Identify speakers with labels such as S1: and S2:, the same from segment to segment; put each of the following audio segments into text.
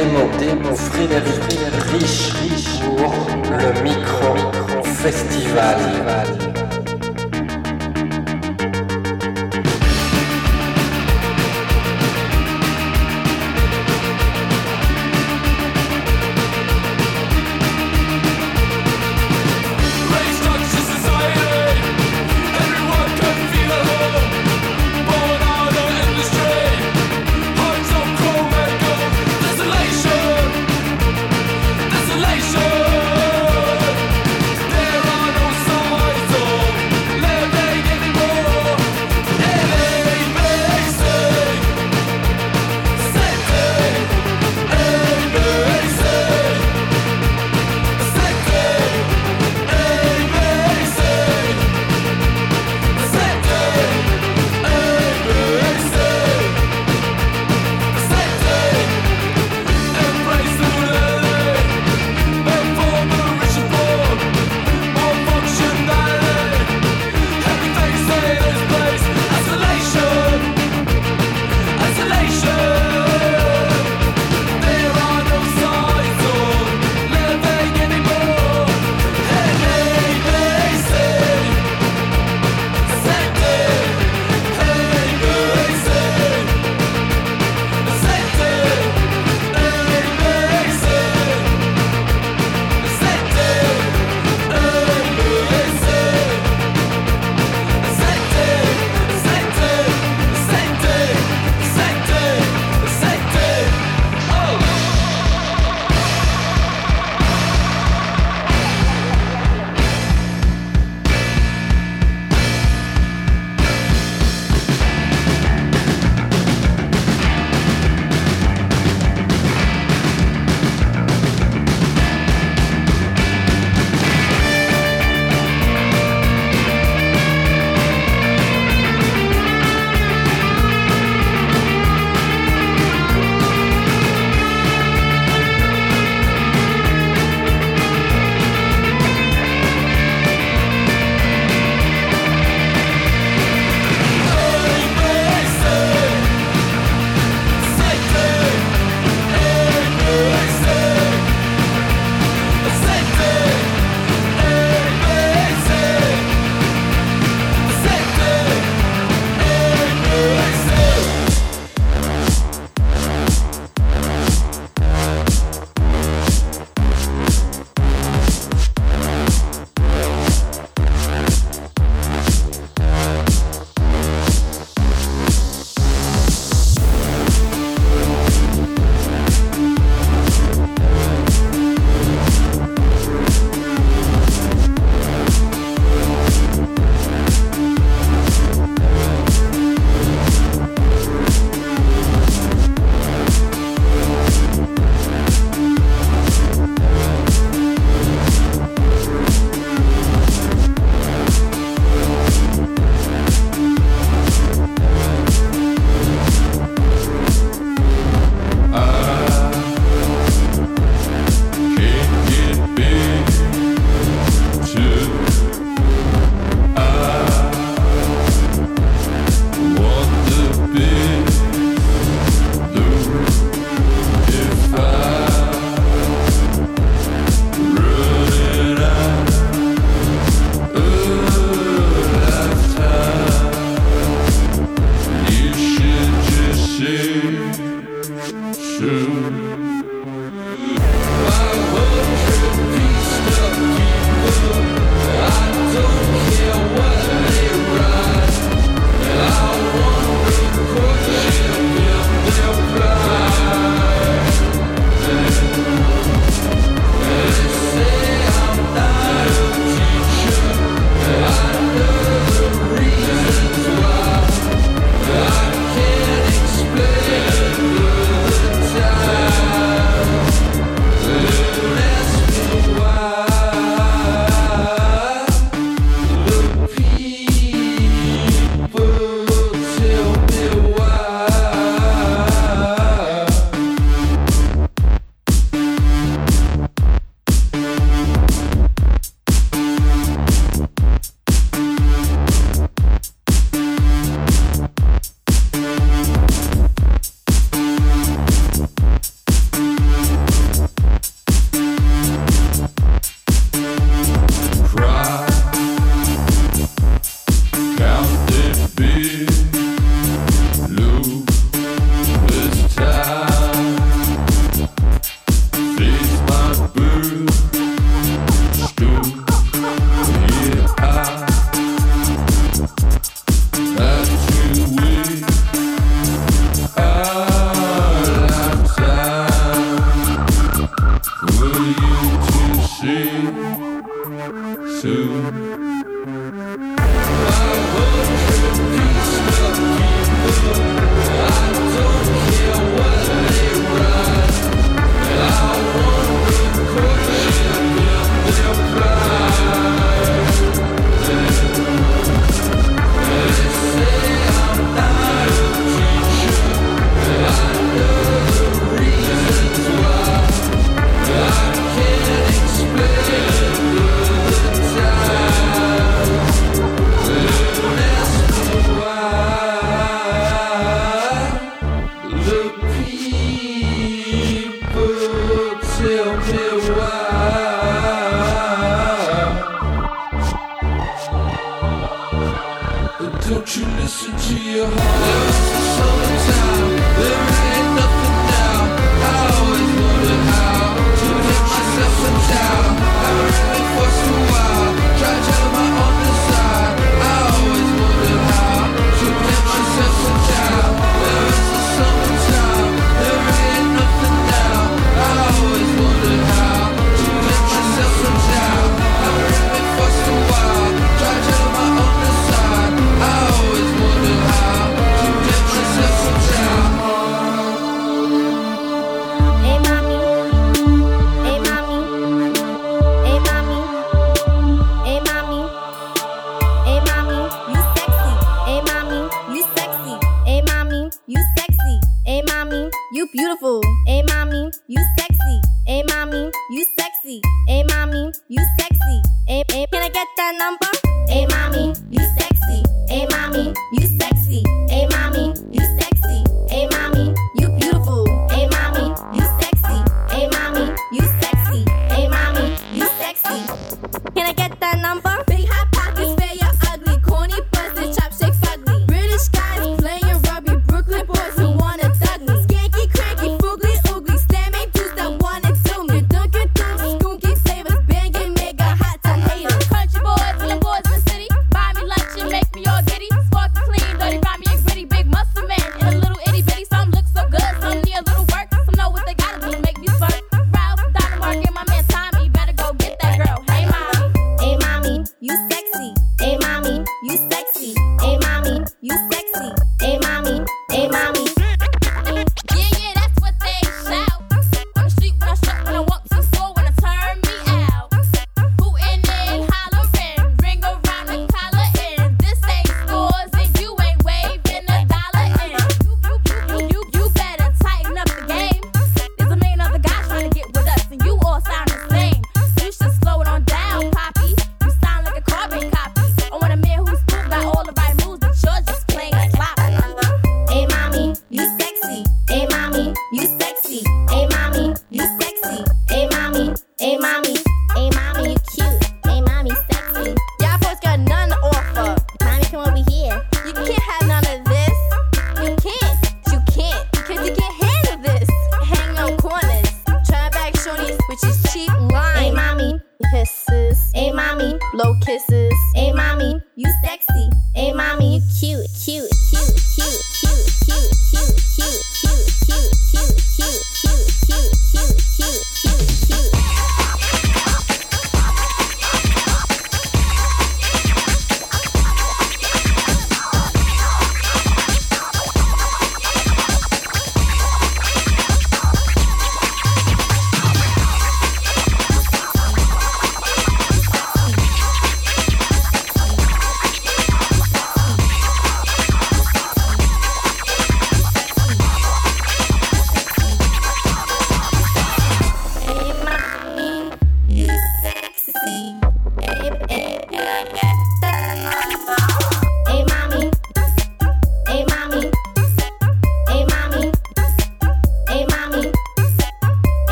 S1: Démo, démo, Frédéric, riche, riche pour le micro festival.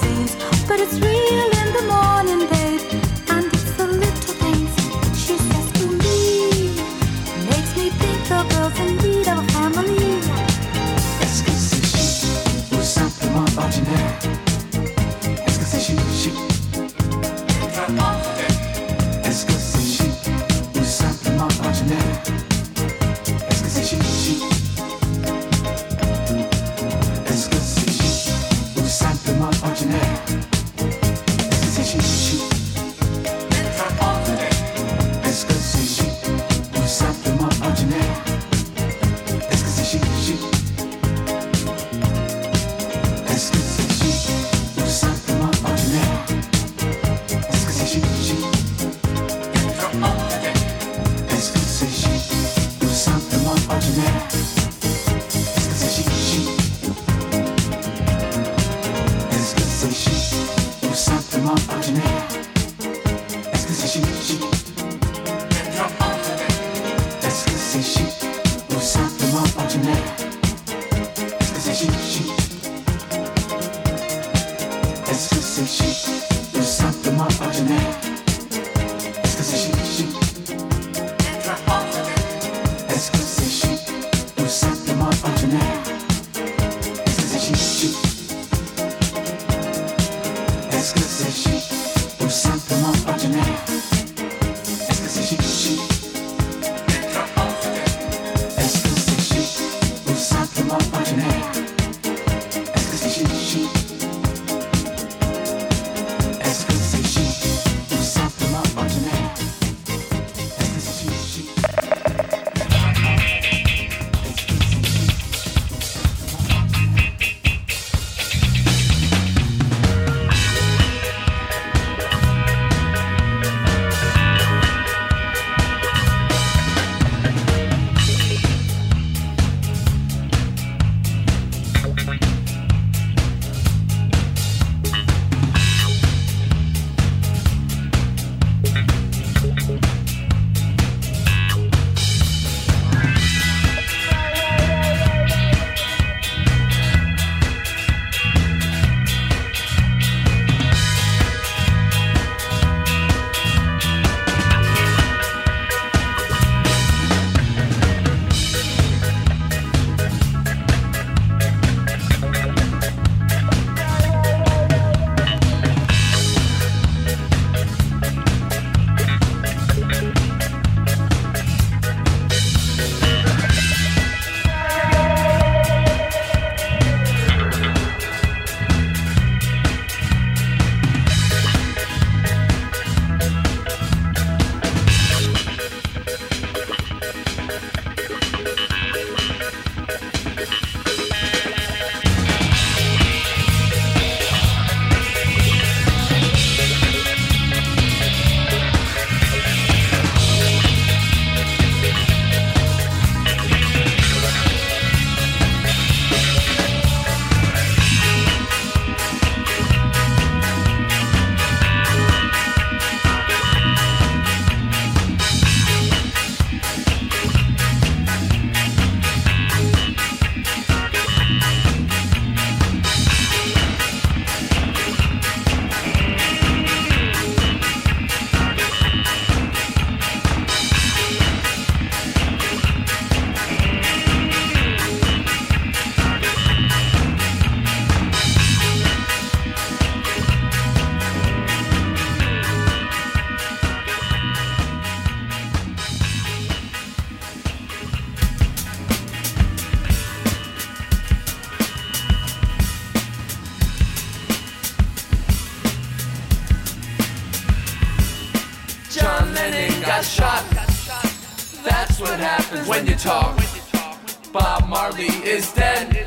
S2: Chanel real in the Air talk. Bob Marley is dead.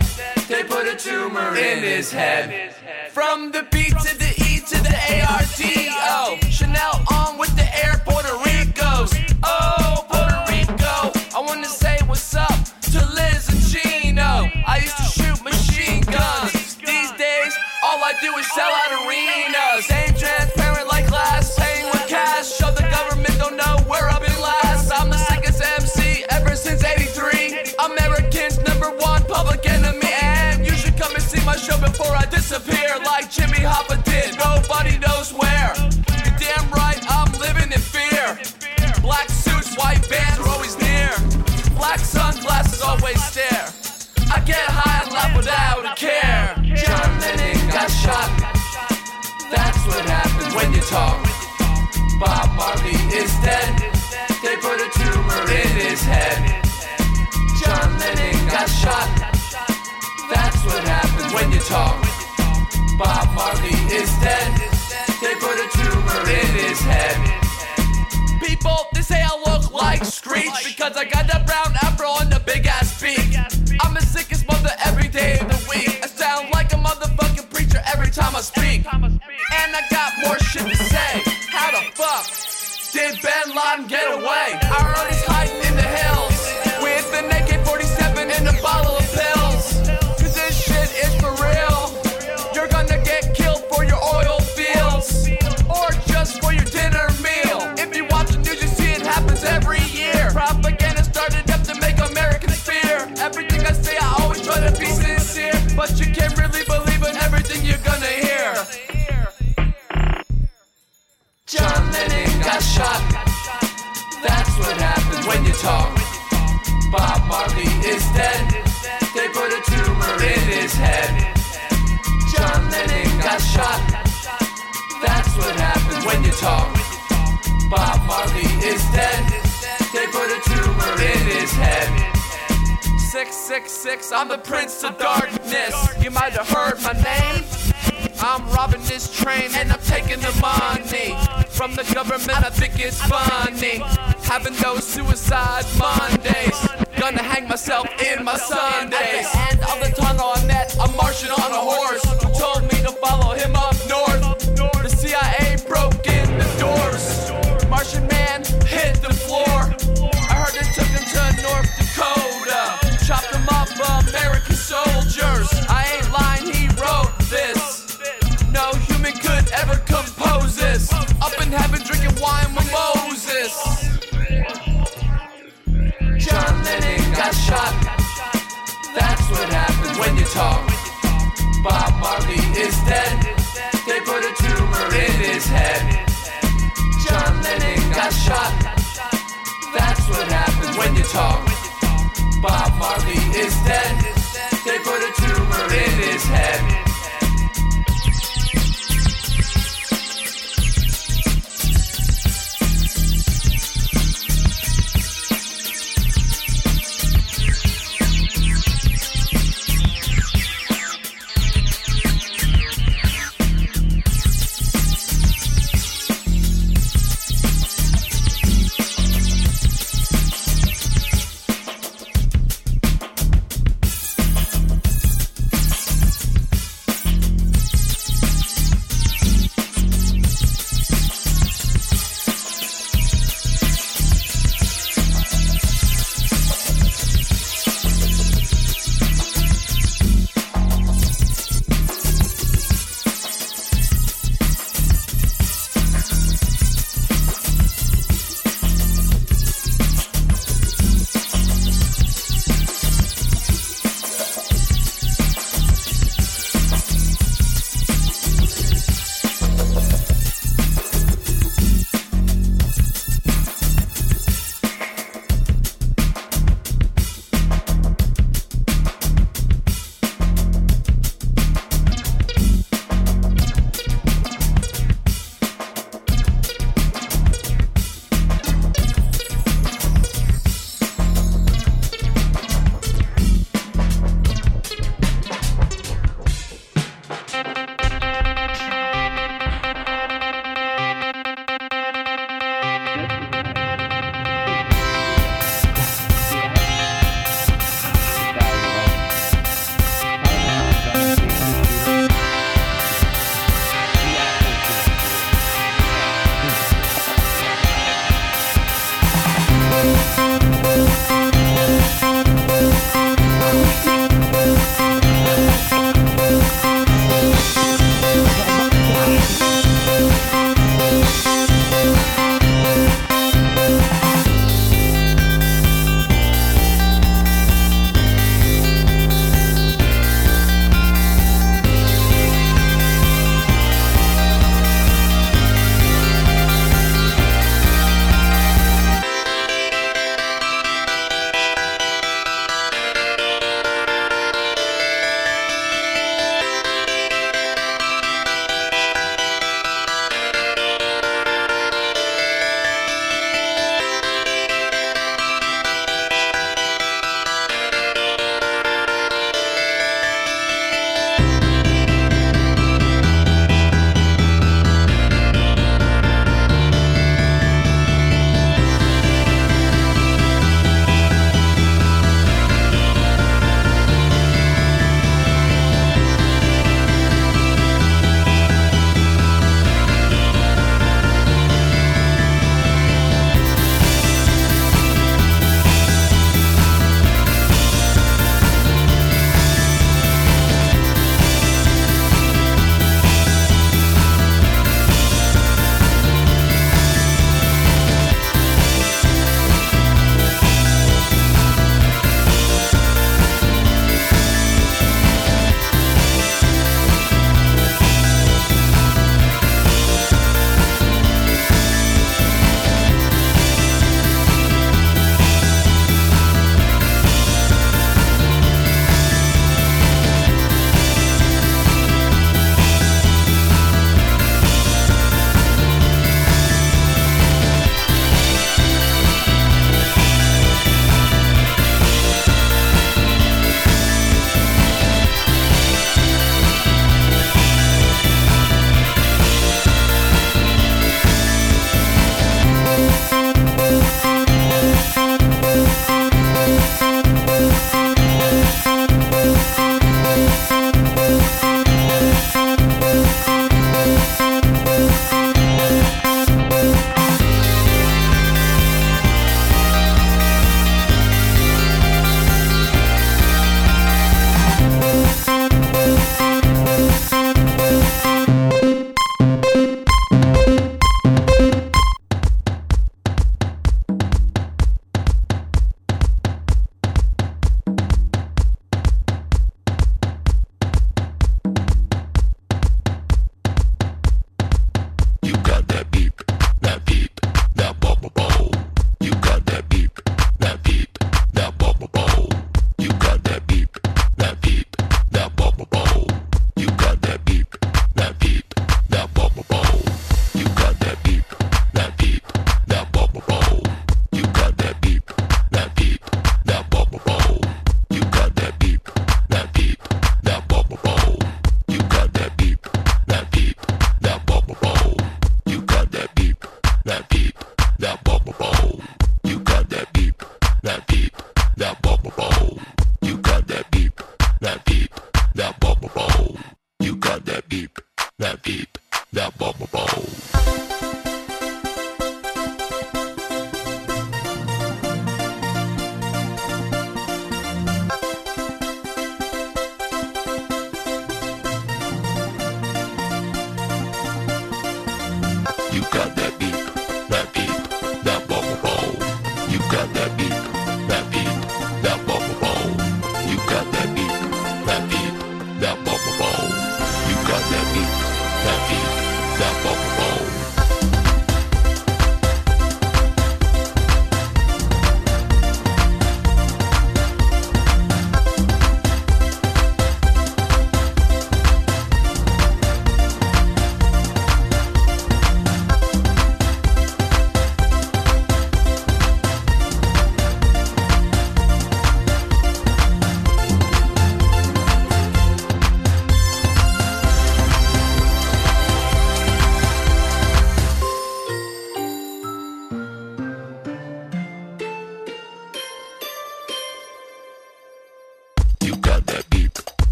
S2: They put a tumor in his G.
S3: talk. Bob Marley is dead. They put a tumor in his head. John Lennon got shot. That's what happens when you talk. Bob Marley is dead. They put a tumor in his head. People, they say I look like Screech because I got that brown afro on the big ass beat. I'm the sickest mother every day of the week. Time I speak. And I got more shit to say. How the fuck did Bin Laden get away? I heard he's hiding got shot. That's what happens when you talk. Bob Marley is dead. They put a tumor in his head. John Lennon got shot. That's what happens when you talk. Bob Marley is dead. They put a tumor in his head. 666, I'm the Prince of Darkness. You might have heard my name. I'm robbing this train and I'm taking the money from the government. I think it's funny having those suicide Mondays. Gonna hang myself in my Sundays. At the end of the tunnel, I met a Martian on a horse who told me to follow him up shot. That's what happens when you talk. Bob Marley is dead. They put a tumor in his head.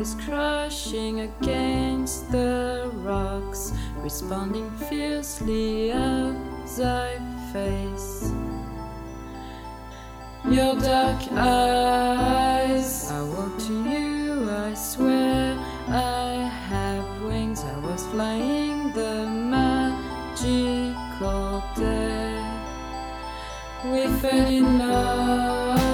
S3: Is crushing against the rocks, responding fiercely as I face your dark eyes. I walk to you, I swear I
S4: have wings. I was flying the magical day. We fell in love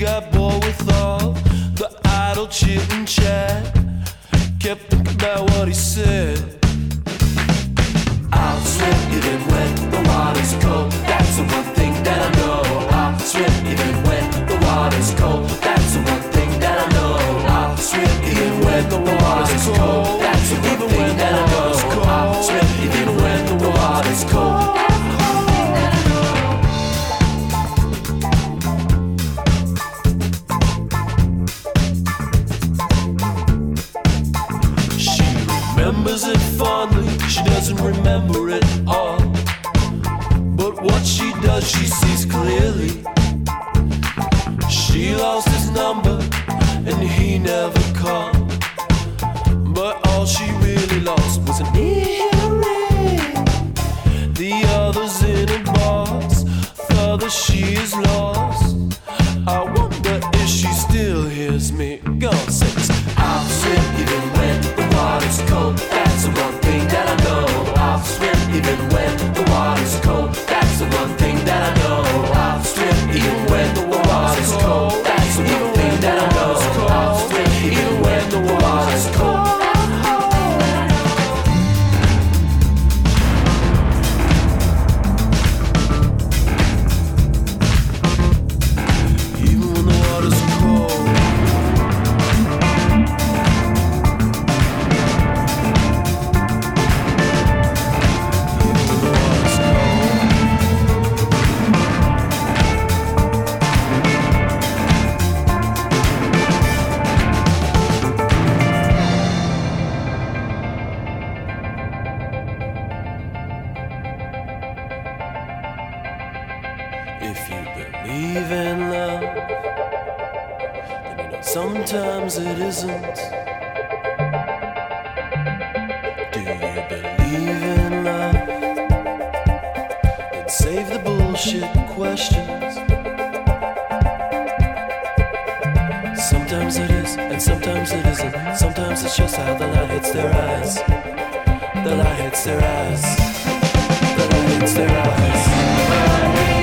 S4: got bored with all the idle chit and chat. Kept thinking about what he said. I'll swim even when the water's cold. That's the one thing that I know. I'll swim even when the water's cold. That's the one thing that I know. I'll swim even when the water's cold. sees clearly. She lost his number and he never called. But all she really lost was an ear. Sometimes it is, and
S5: sometimes it isn't. Sometimes it's just how the light hits their eyes. The light hits their eyes. The light hits their eyes.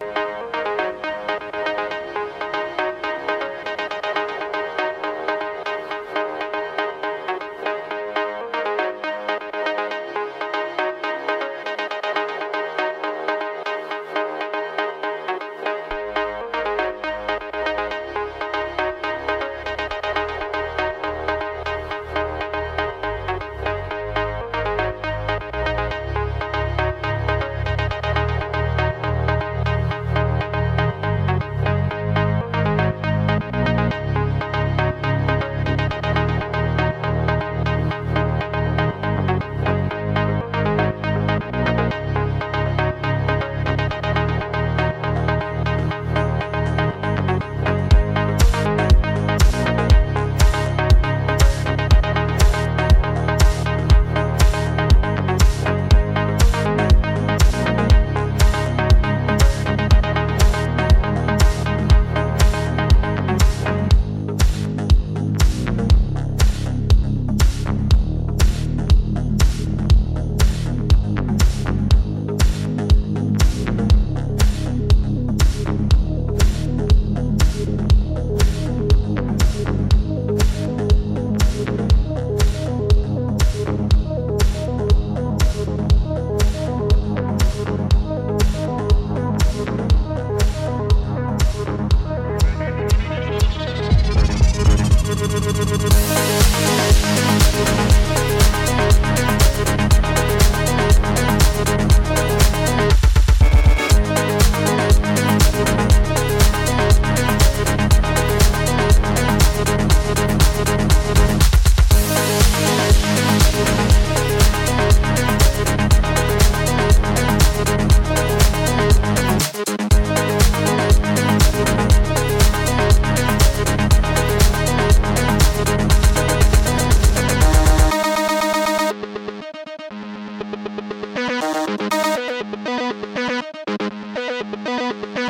S5: Thank you.